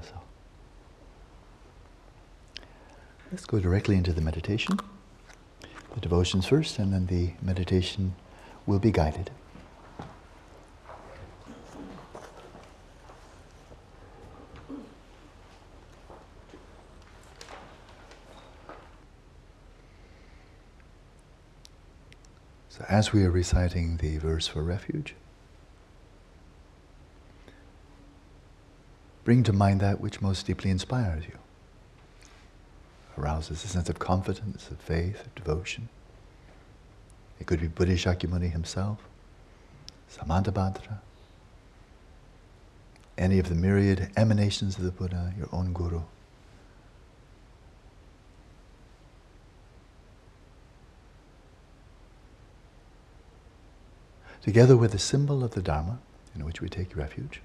So let's go directly into the meditation. The devotions first, and then the meditation will be guided. So, as we are reciting the verse for refuge, bring to mind that which most deeply inspires you, arouses a sense of confidence, of faith, of devotion. It could be Buddha Shakyamuni himself, Samantabhadra, any of the myriad emanations of the Buddha, your own guru. together with the symbol of the Dharma in which we take refuge.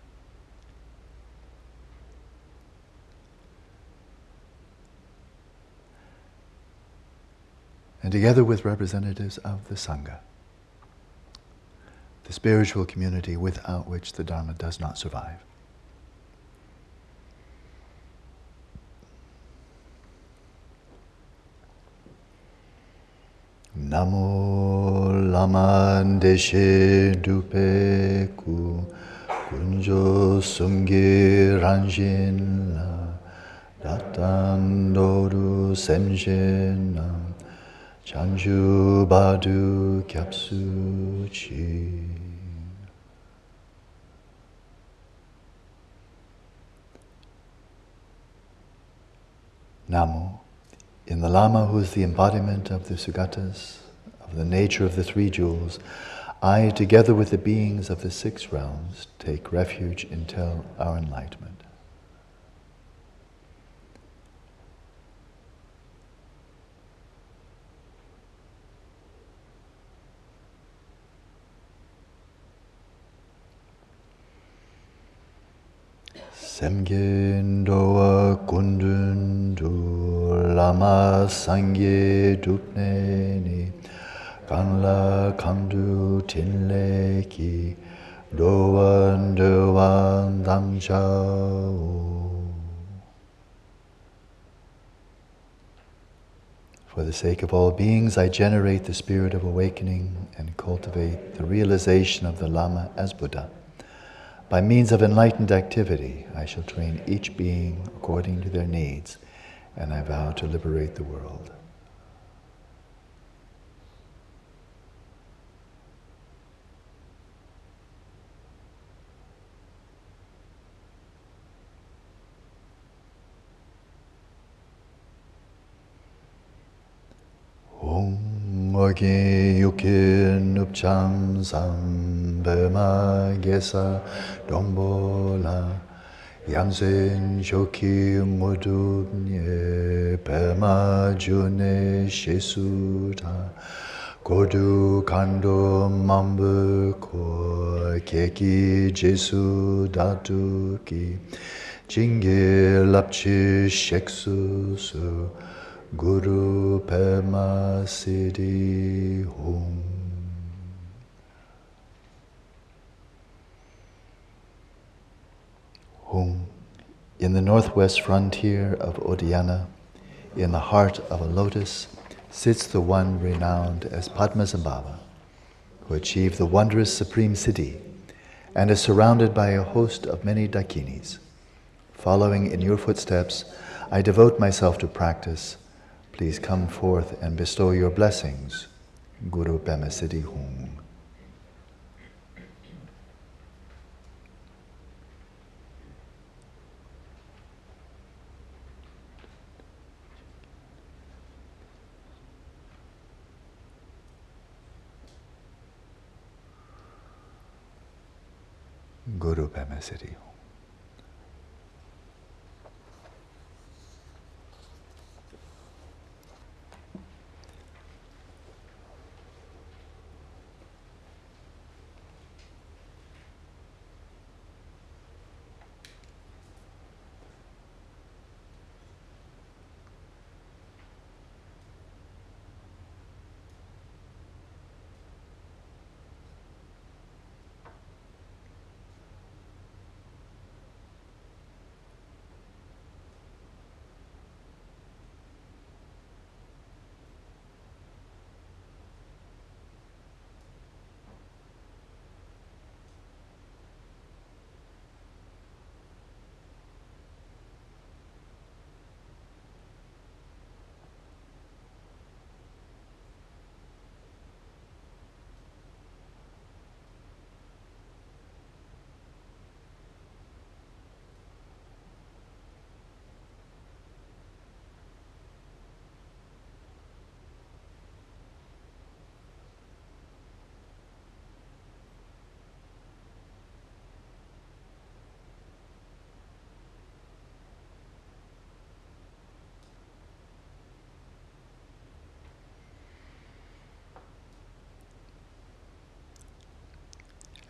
And together with representatives of the Sangha, the spiritual community without which the Dharma does not survive. Namo Laman Deshe Dupe Ku Kunjo Sungi Ranjin La Datan Doru Nam Chanju Badu Kyapsu Chi Namo in the Lama, who is the embodiment of the Sugatas, of the nature of the three jewels, I, together with the beings of the six realms, take refuge until our enlightenment. Lama sangye kanla kandu doan doan For the sake of all beings, I generate the spirit of awakening and cultivate the realization of the Lama as Buddha. By means of enlightened activity, I shall train each being according to their needs, and I vow to liberate the world. Ogi yukin upcham sambema gesa dombola yansen shoki mudubnye pema june shesuta kodu kando mambu ko keki jesu datuki jinge lapchi Guru Pema Siddhi Hum. Hum. In the northwest frontier of Oddiyana, in the heart of a lotus, sits the one renowned as Padmasambhava, who achieved the wondrous supreme siddhi and is surrounded by a host of many dakinis. Following in your footsteps, I devote myself to practice Please come forth and bestow your blessings. Guru Pema Siddhi Hum. Guru Pema Siddhi.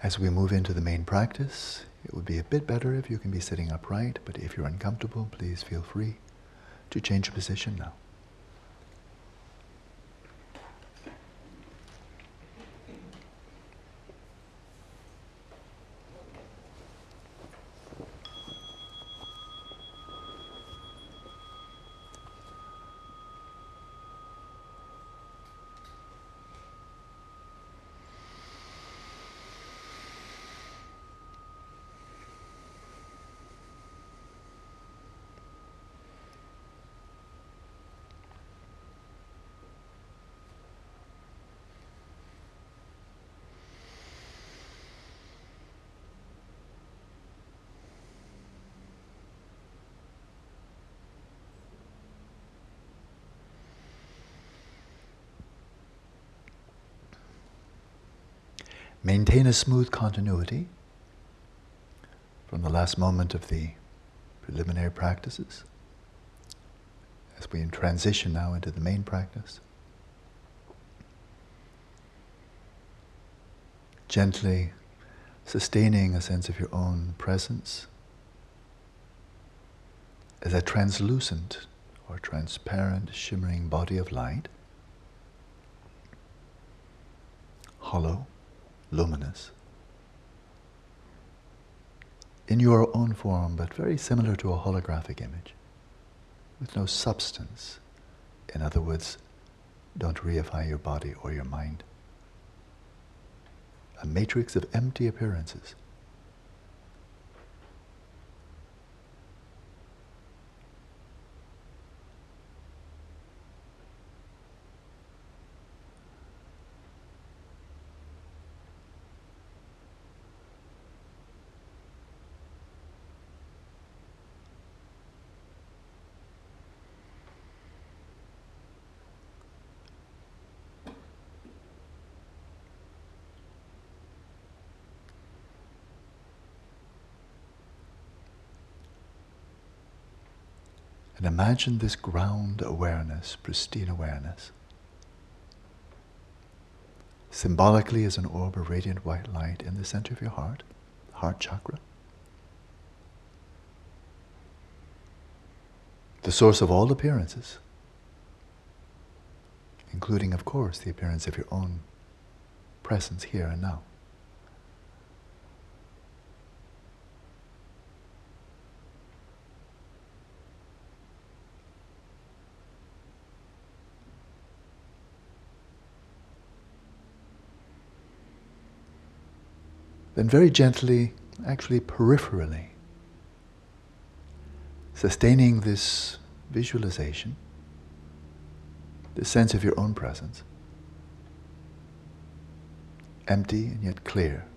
As we move into the main practice, it would be a bit better if you can be sitting upright, but if you're uncomfortable, please feel free to change position now. Maintain a smooth continuity from the last moment of the preliminary practices as we transition now into the main practice. Gently sustaining a sense of your own presence as a translucent or transparent shimmering body of light, hollow luminous. In your own form, but very similar to a holographic image, with no substance. In other words, don't reify your body or your mind. A matrix of empty appearances. And imagine this ground awareness, pristine awareness, symbolically as an orb of radiant white light in the center of your heart, heart chakra. The source of all appearances, including, of course, the appearance of your own presence here and now. Then, very gently, actually peripherally, sustaining this visualization, the sense of your own presence, empty and yet clear.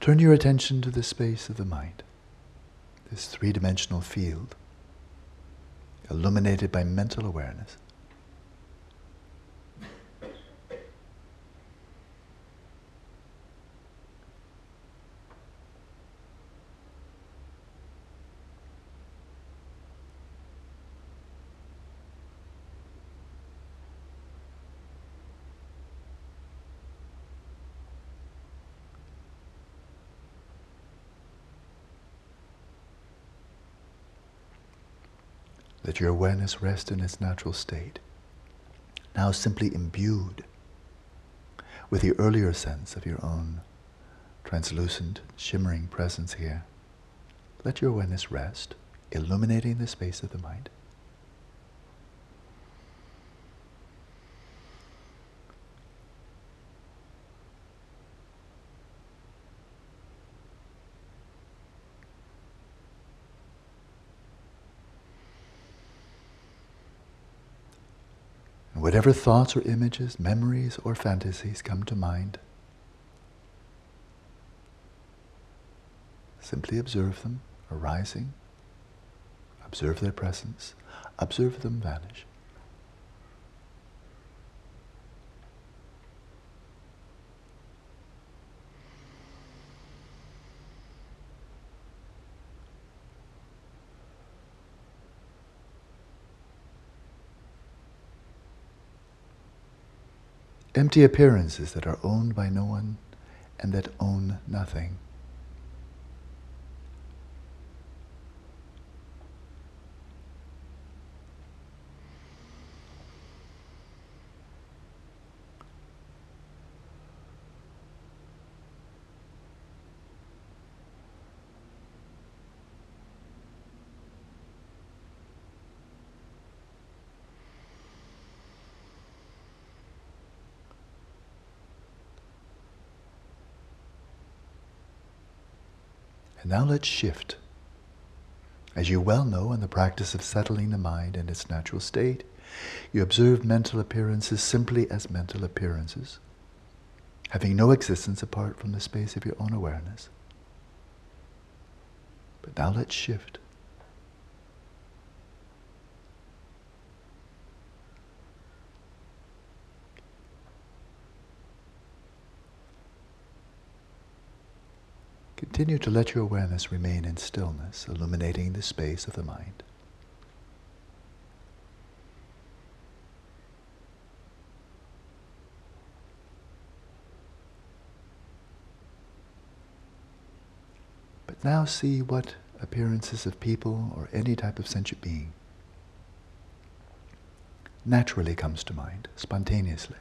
Turn your attention to the space of the mind, this three dimensional field, illuminated by mental awareness. Let your awareness rest in its natural state. Now simply imbued with the earlier sense of your own translucent, shimmering presence here. Let your awareness rest, illuminating the space of the mind. Whatever thoughts or images, memories or fantasies come to mind, simply observe them arising, observe their presence, observe them vanish. Empty appearances that are owned by no one and that own nothing. Shift. As you well know, in the practice of settling the mind in its natural state, you observe mental appearances simply as mental appearances, having no existence apart from the space of your own awareness. But now let's shift. Continue to let your awareness remain in stillness, illuminating the space of the mind. But now see what appearances of people or any type of sentient being naturally comes to mind, spontaneously.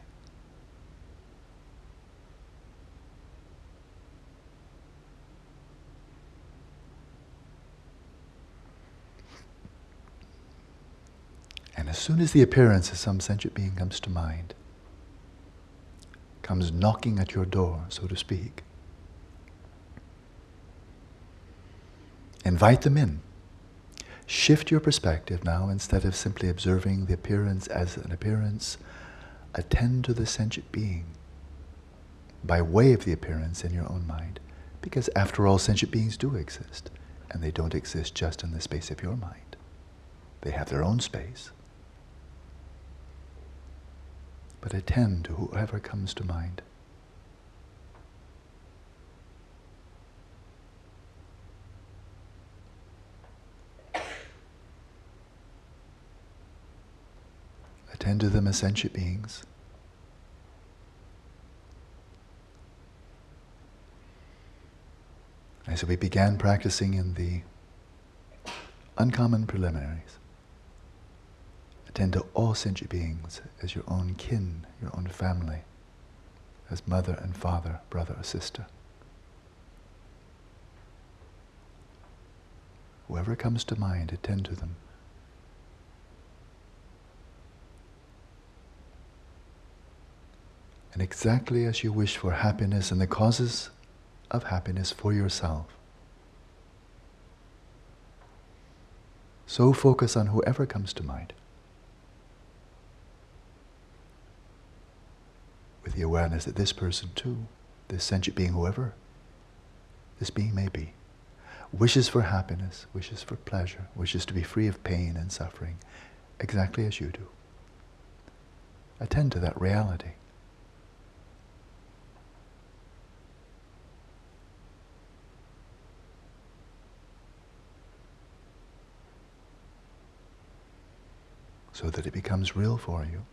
And as soon as the appearance of some sentient being comes to mind, comes knocking at your door, so to speak, invite them in. Shift your perspective now instead of simply observing the appearance as an appearance. Attend to the sentient being by way of the appearance in your own mind. Because after all, sentient beings do exist, and they don't exist just in the space of your mind. They have their own space. But attend to whoever comes to mind. Attend to them as sentient beings. As we began practicing in the uncommon preliminaries, Attend to all sentient beings as your own kin, your own family, as mother and father, brother or sister. Whoever comes to mind, attend to them. And exactly as you wish for happiness and the causes of happiness for yourself, so focus on whoever comes to mind. With the awareness that this person too, this sentient being, whoever this being may be, wishes for happiness, wishes for pleasure, wishes to be free of pain and suffering, exactly as you do. Attend to that reality. so that it becomes real for you.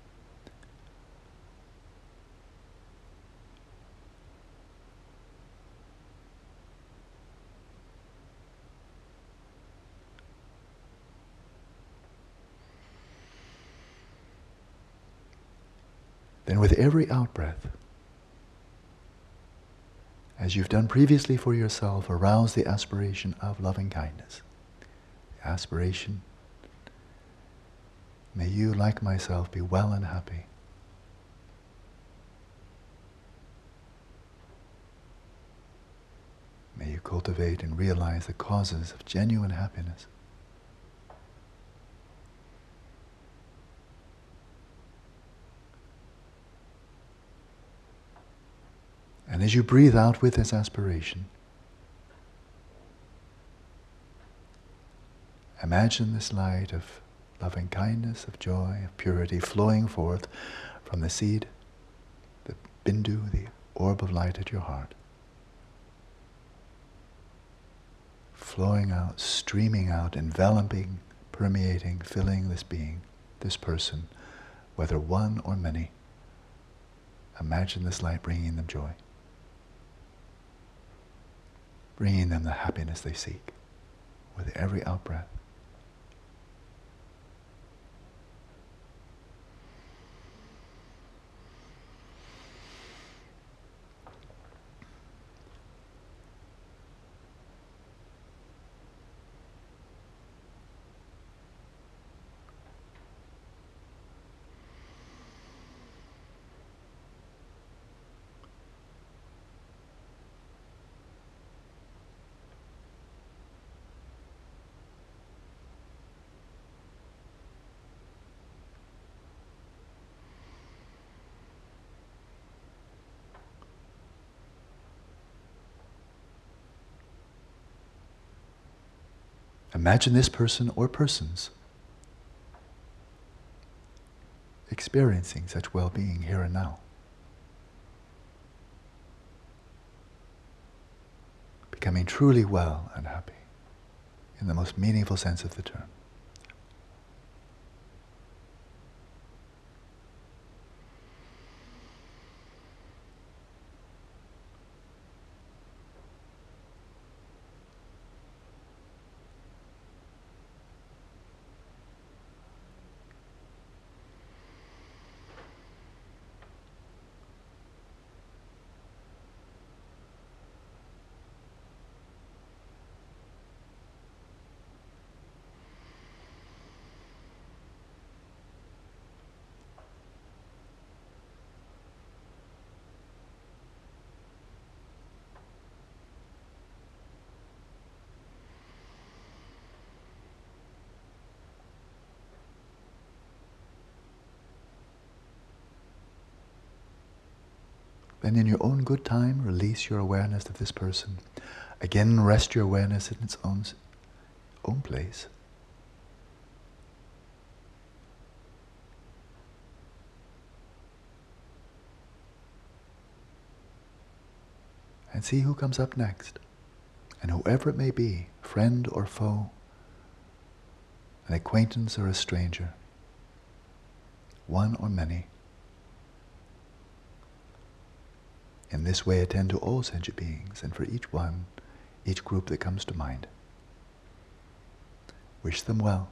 Every outbreath, as you've done previously for yourself, arouse the aspiration of loving kindness. The aspiration, may you, like myself, be well and happy. May you cultivate and realize the causes of genuine happiness. And as you breathe out with this aspiration, imagine this light of loving kindness, of joy, of purity flowing forth from the seed, the bindu, the orb of light at your heart. Flowing out, streaming out, enveloping, permeating, filling this being, this person, whether one or many imagine this light bringing them joy, bringing them the happiness they seek. With every out Imagine this person or persons experiencing such well being here and now. Becoming truly well and happy in the most meaningful sense of the term. Then, in your own good time, release your awareness of this person. Again, rest your awareness in its own, own place. And see who comes up next. And whoever it may be, friend or foe, an acquaintance or a stranger, one or many, In this way, attend to all sentient beings, and for each one, each group that comes to mind. Wish them well.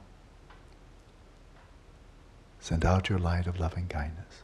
Send out your light of loving kindness.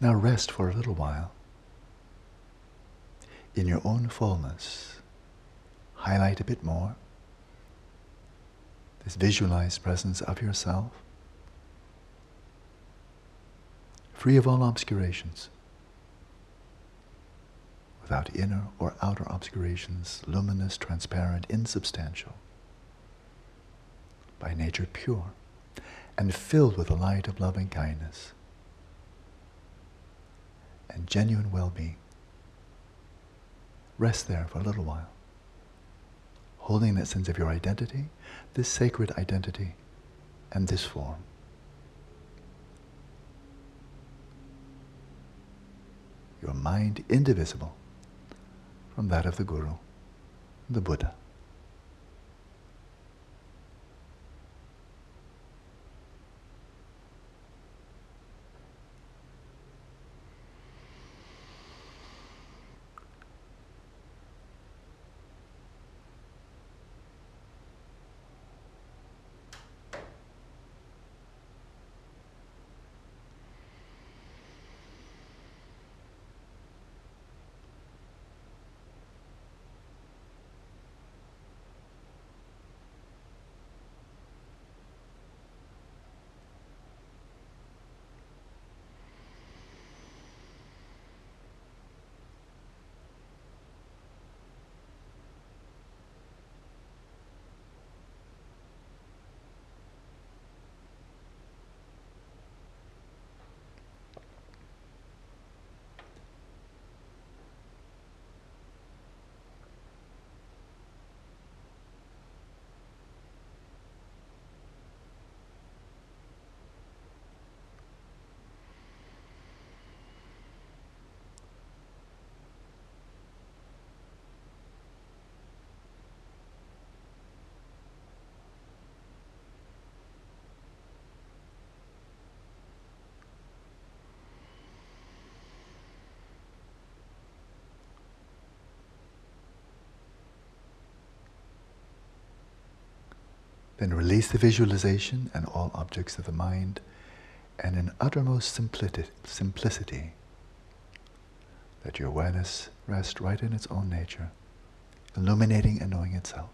Now rest for a little while. In your own fullness. Highlight a bit more this visualized presence of yourself, free of all obscurations, without inner or outer obscurations, luminous, transparent, insubstantial, by nature pure, and filled with the light of loving kindness and genuine well-being. Rest there for a little while, holding that sense of your identity, this sacred identity, and this form. Your mind indivisible from that of the Guru, the Buddha. Then release the visualization and all objects of the mind, and in uttermost simplicity, let your awareness rest right in its own nature, illuminating and knowing itself.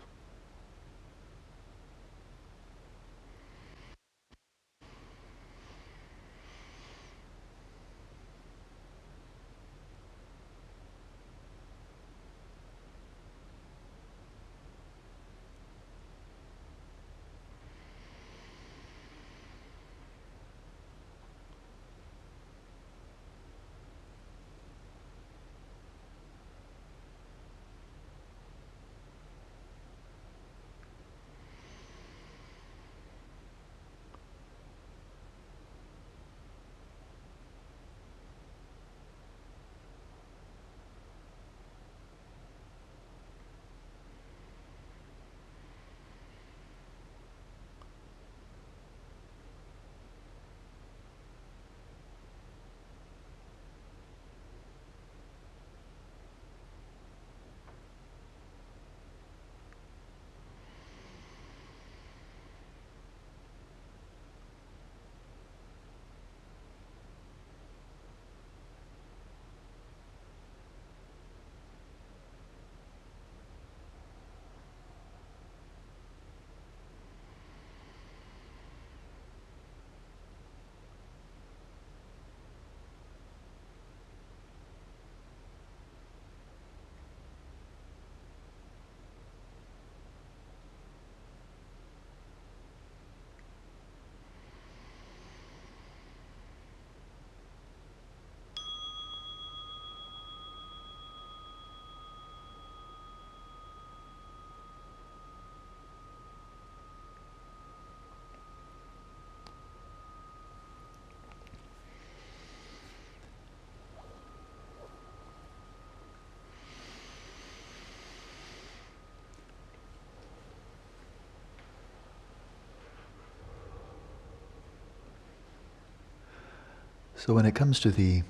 So when it comes to the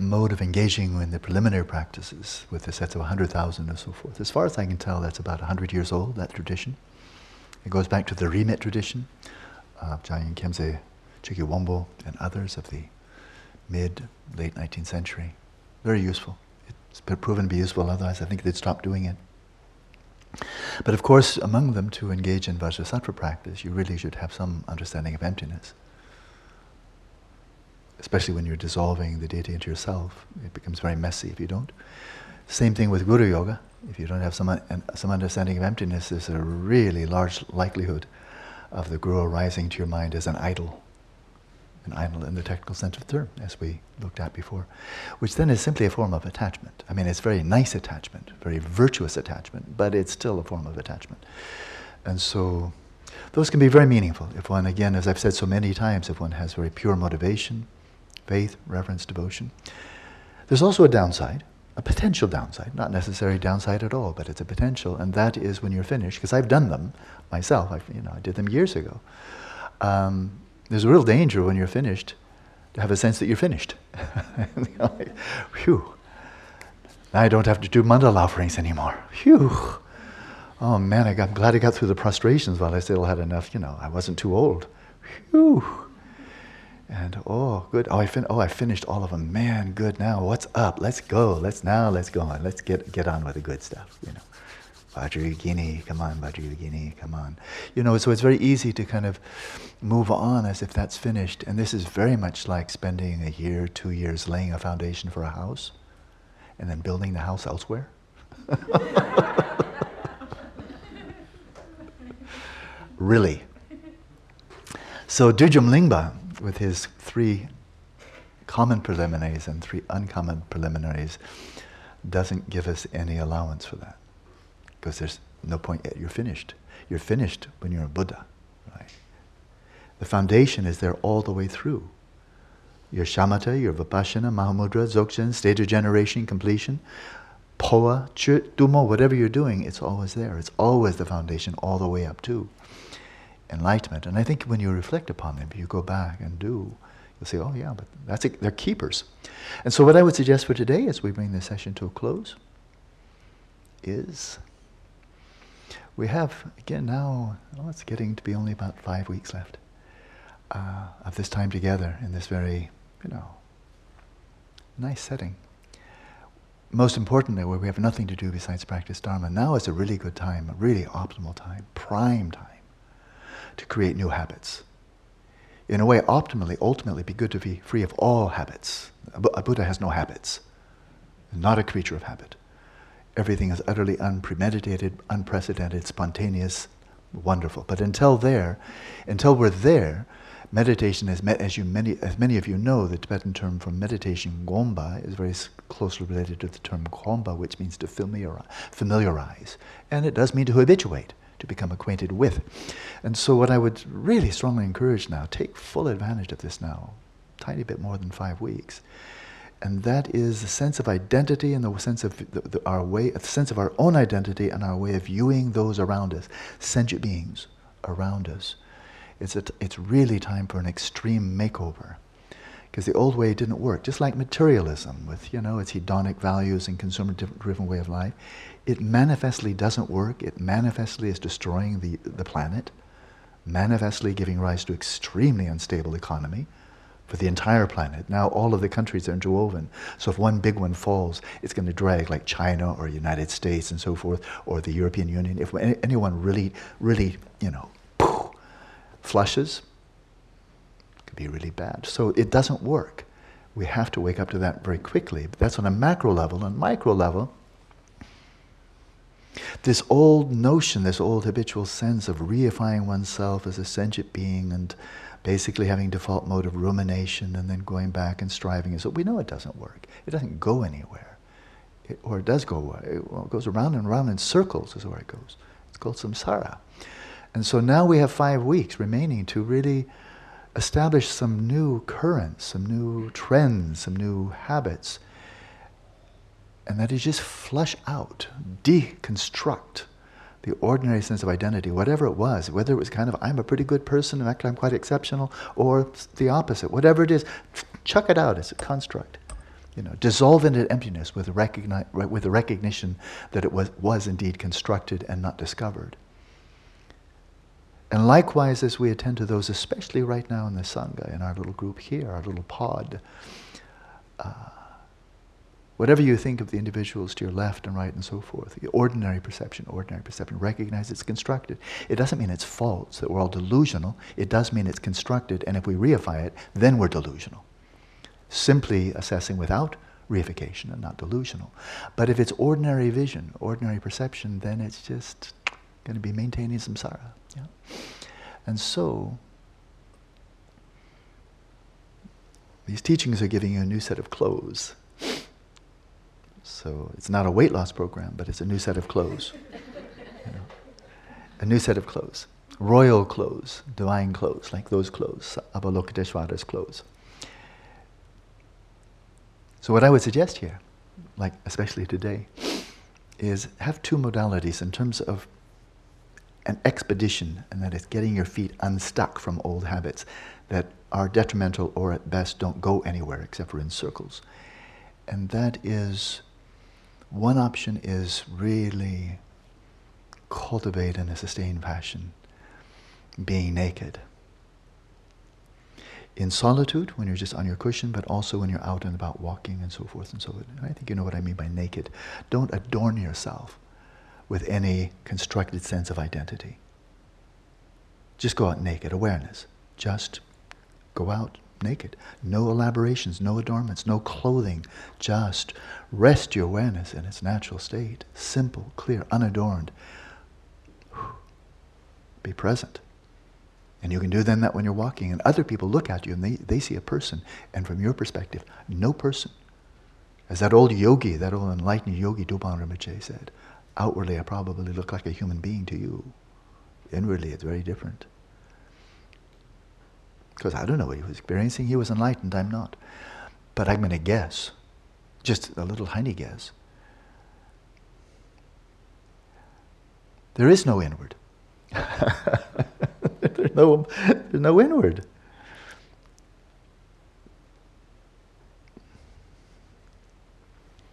mode of engaging in the preliminary practices with the sets of 100,000 and so forth, as far as I can tell, that's about 100 years old, that tradition. It goes back to the Rimé tradition of Jamyang Khyentse, Chökyi Wangpo, and others of the mid, late 19th century. Very useful. It's been proven to be useful, otherwise I think they'd stop doing it. But of course, among them, to engage in Vajrasattva practice, you really should have some understanding of emptiness. Especially when you're dissolving the deity into yourself. It becomes very messy if you don't. Same thing with Guru Yoga. If you don't have some, some understanding of emptiness, there's a really large likelihood of the Guru arising to your mind as an idol. An idol in the technical sense of the term, as we looked at before. Which then is simply a form of attachment. I mean, it's very nice attachment, very virtuous attachment, but it's still a form of attachment. And so, those can be very meaningful if one, again, as I've said so many times, if one has very pure motivation, faith, reverence, devotion. There's also a downside a potential downside, not necessarily downside at all, but it's a potential, and that is when you're finished, because I've done them myself. I, you know, I did them years ago. Um, there's a real danger when you're finished to have a sense that you're finished. Phew. Now I don't have to do mandala offerings anymore. Phew. Oh man, I got, I'm glad I got through the prostrations while I still had enough, you know, I wasn't too old. Phew. And oh, good. Oh, I fin- oh, I finished all of them. Man, good. Now, what's up? Let's go. Let's now. Let's go on. Let's get get on with the good stuff. You know, Vajrayogini, come on, Vajrayogini, come on. You know, so it's very easy to kind of move on as if that's finished. And this is very much like spending a year, two years laying a foundation for a house, and then building the house elsewhere. really. So Dudjom Lingpa, with his three common preliminaries and three uncommon preliminaries doesn't give us any allowance for that. Because there's no point yet. You're finished. You're finished when you're a Buddha. Right? The foundation is there all the way through. Your shamatha, your vipassana, mahamudra, dzogchen, state of generation, completion, phowa, chöd, tummo, whatever you're doing, it's always there. It's always the foundation all the way up to enlightenment. And I think when you reflect upon them, you go back and do, you'll say, oh yeah, but that's a, they're keepers. And so what I would suggest for today as we bring this session to a close is we have, again now, well, it's getting to be only about five weeks left uh, of this time together in this very, you know, nice setting. Most importantly, where we have nothing to do besides practice Dharma, now is a really good time, a really optimal time, prime time to create new habits. In a way, optimally, ultimately, be good to be free of all habits. A Buddha has no habits, not a creature of habit. Everything is utterly unpremeditated, unprecedented, spontaneous, wonderful. But until there, until we're there, meditation is, as, you many, as many of you know, the Tibetan term for meditation, gompa, is very closely related to the term khompa, which means to familiarize. And it does mean to habituate to become acquainted with. And so, what I would really strongly encourage now, take full advantage of this now, tiny bit more than five weeks. And that is the sense of identity and the sense of the, the, our way, the sense of our own identity and our way of viewing those around us, sentient beings around us. It's, a, it's really time for an extreme makeover because the old way didn't work. Just like materialism, with you know its hedonic values and consumer-driven way of life, it manifestly doesn't work. It manifestly is destroying the, the planet, manifestly giving rise to extremely unstable economy for the entire planet. Now all of the countries are interwoven. So if one big one falls, it's going to drag like China or United States and so forth, or the European Union. If anyone really, really, you know, poof, flushes, could be really bad. So it doesn't work. We have to wake up to that very quickly. But that's on a macro level. On micro level, this old notion, this old habitual sense of reifying oneself as a sentient being and basically having default mode of rumination and then going back and striving, is so we know it doesn't work. It doesn't go anywhere. It, or it does go away. Well, it goes around and around in circles is where it goes. It's called samsara. And so now we have five weeks remaining to really establish some new currents, some new trends, some new habits. And that is just flush out, deconstruct the ordinary sense of identity, whatever it was, whether it was kind of, I'm a pretty good person, and fact, I'm quite exceptional, or the opposite, whatever it is, chuck it out as a construct. You know, dissolve into emptiness with, recogni- with the recognition that it was, was indeed constructed and not discovered. And likewise, as we attend to those, especially right now in the Sangha, in our little group here, our little pod, uh, whatever you think of the individuals to your left and right and so forth, the ordinary perception, ordinary perception, recognize it's constructed. It doesn't mean it's false, that we're all delusional. It does mean it's constructed, and if we reify it, then we're delusional. Simply assessing without reification and not delusional. But if it's ordinary vision, ordinary perception, then it's just going to be maintaining samsara. Yeah? And so, these teachings are giving you a new set of clothes. So it's not a weight loss program, but it's a new set of clothes. You know? A new set of clothes. Royal clothes, divine clothes, like those clothes, Avalokiteshvara's clothes. So what I would suggest here, like especially today, is have two modalities in terms of an expedition, and that is getting your feet unstuck from old habits that are detrimental or at best don't go anywhere except for in circles. And that is one option is really cultivate in a sustained fashion being naked. In solitude, when you're just on your cushion, but also when you're out and about walking and so forth and so on. I think you know what I mean by naked. Don't adorn yourself with any constructed sense of identity. Just go out naked, awareness. Just go out naked. No elaborations, no adornments, no clothing. Just rest your awareness in its natural state. Simple, clear, unadorned. Be present. And you can do then that when you're walking, and other people look at you and they, they see a person, and from your perspective, no person. As that old yogi, that old enlightened yogi Dubon Rinpoche said, outwardly I probably look like a human being to you. Inwardly it's very different. Because I don't know what he was experiencing. He was enlightened, I'm not. But I'm going to guess, just a little tiny guess. There is no inward. there's, no, there's no inward.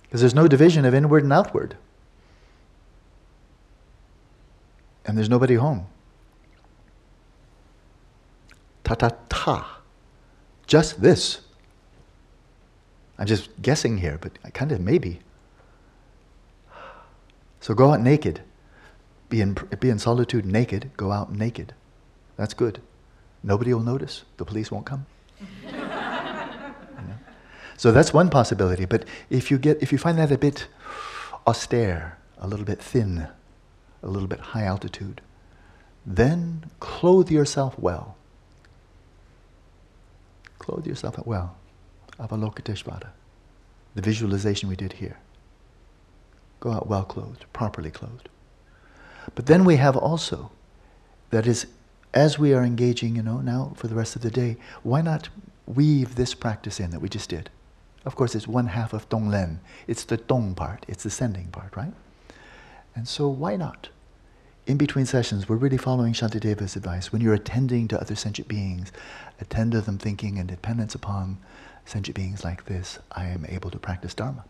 Because there's no division of inward and outward. and there's nobody home. Ta ta ta. Just this. I'm just guessing here, but I kind of maybe. So go out naked. Be in, be in solitude naked. Go out naked. That's good. Nobody will notice. The police won't come. So that's one possibility. But if you, get, if you find that a bit austere, a little bit thin, a little bit high altitude. Then clothe yourself well. Clothe yourself well. Avalokiteshvara. The visualization we did here. Go out well clothed, properly clothed. But then we have also, that is, as we are engaging, you know, now for the rest of the day, why not weave this practice in that we just did? Of course, it's one half of Tonglen. It's the Tong part, it's the sending part, right? And so why not? In between sessions, we're really following Shantideva's advice. When you're attending to other sentient beings, attend to them thinking in dependence upon sentient beings like this, I am able to practice Dharma.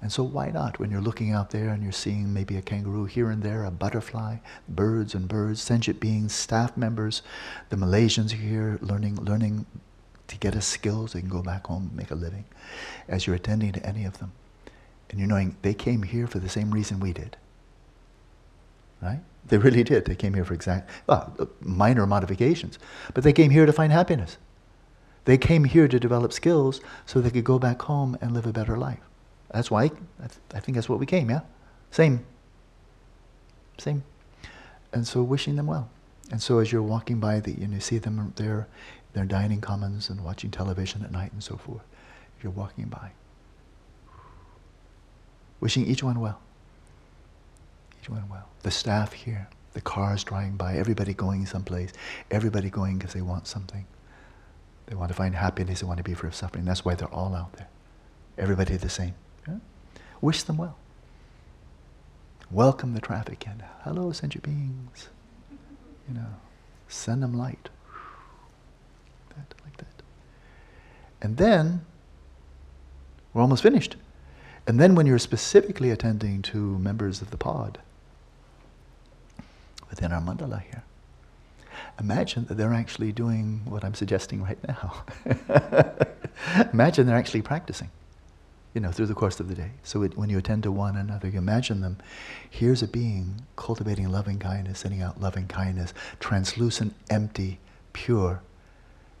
And so why not, when you're looking out there and you're seeing maybe a kangaroo here and there, a butterfly, birds and birds, sentient beings, staff members, the Malaysians here learning, learning to get a skill so they can go back home and make a living, as you're attending to any of them. And you're knowing they came here for the same reason we did right? They really did. They came here for exact, well, minor modifications, but they came here to find happiness. They came here to develop skills so they could go back home and live a better life. That's why, I think that's what we came, yeah? Same. Same. And so wishing them well. And so as you're walking by, the, and you see them there, they're dining commons and watching television at night and so forth. You're walking by. Wishing each one well. Doing well. The staff here, the cars driving by, everybody going someplace, everybody going because they want something. They want to find happiness, they want to be free of suffering. That's why they're all out there. Everybody the same. Yeah? Wish them well. Welcome the traffic in. Hello, sentient beings. You know, send them light. That, like that. And then, we're almost finished. And then when you're specifically attending to members of the pod, within our mandala here. imagine that they're actually doing what I'm suggesting right now. imagine they're actually practicing, you know, through the course of the day. So it, when you attend to one another, you imagine them. Here's a being cultivating loving kindness, sending out loving kindness, translucent, empty, pure.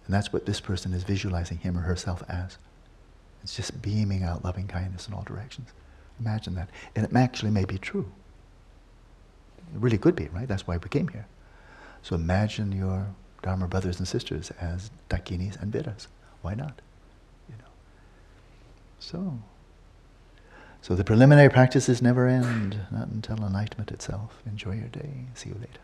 And that's what this person is visualizing him or herself as. It's just beaming out loving kindness in all directions. Imagine that. And it actually may be true. It really could be, right? That's why we came here. So imagine your Dharma brothers and sisters as Dakinis and Viras. Why not? You know. So, so the preliminary practices never end, not until enlightenment itself. Enjoy your day. See you later.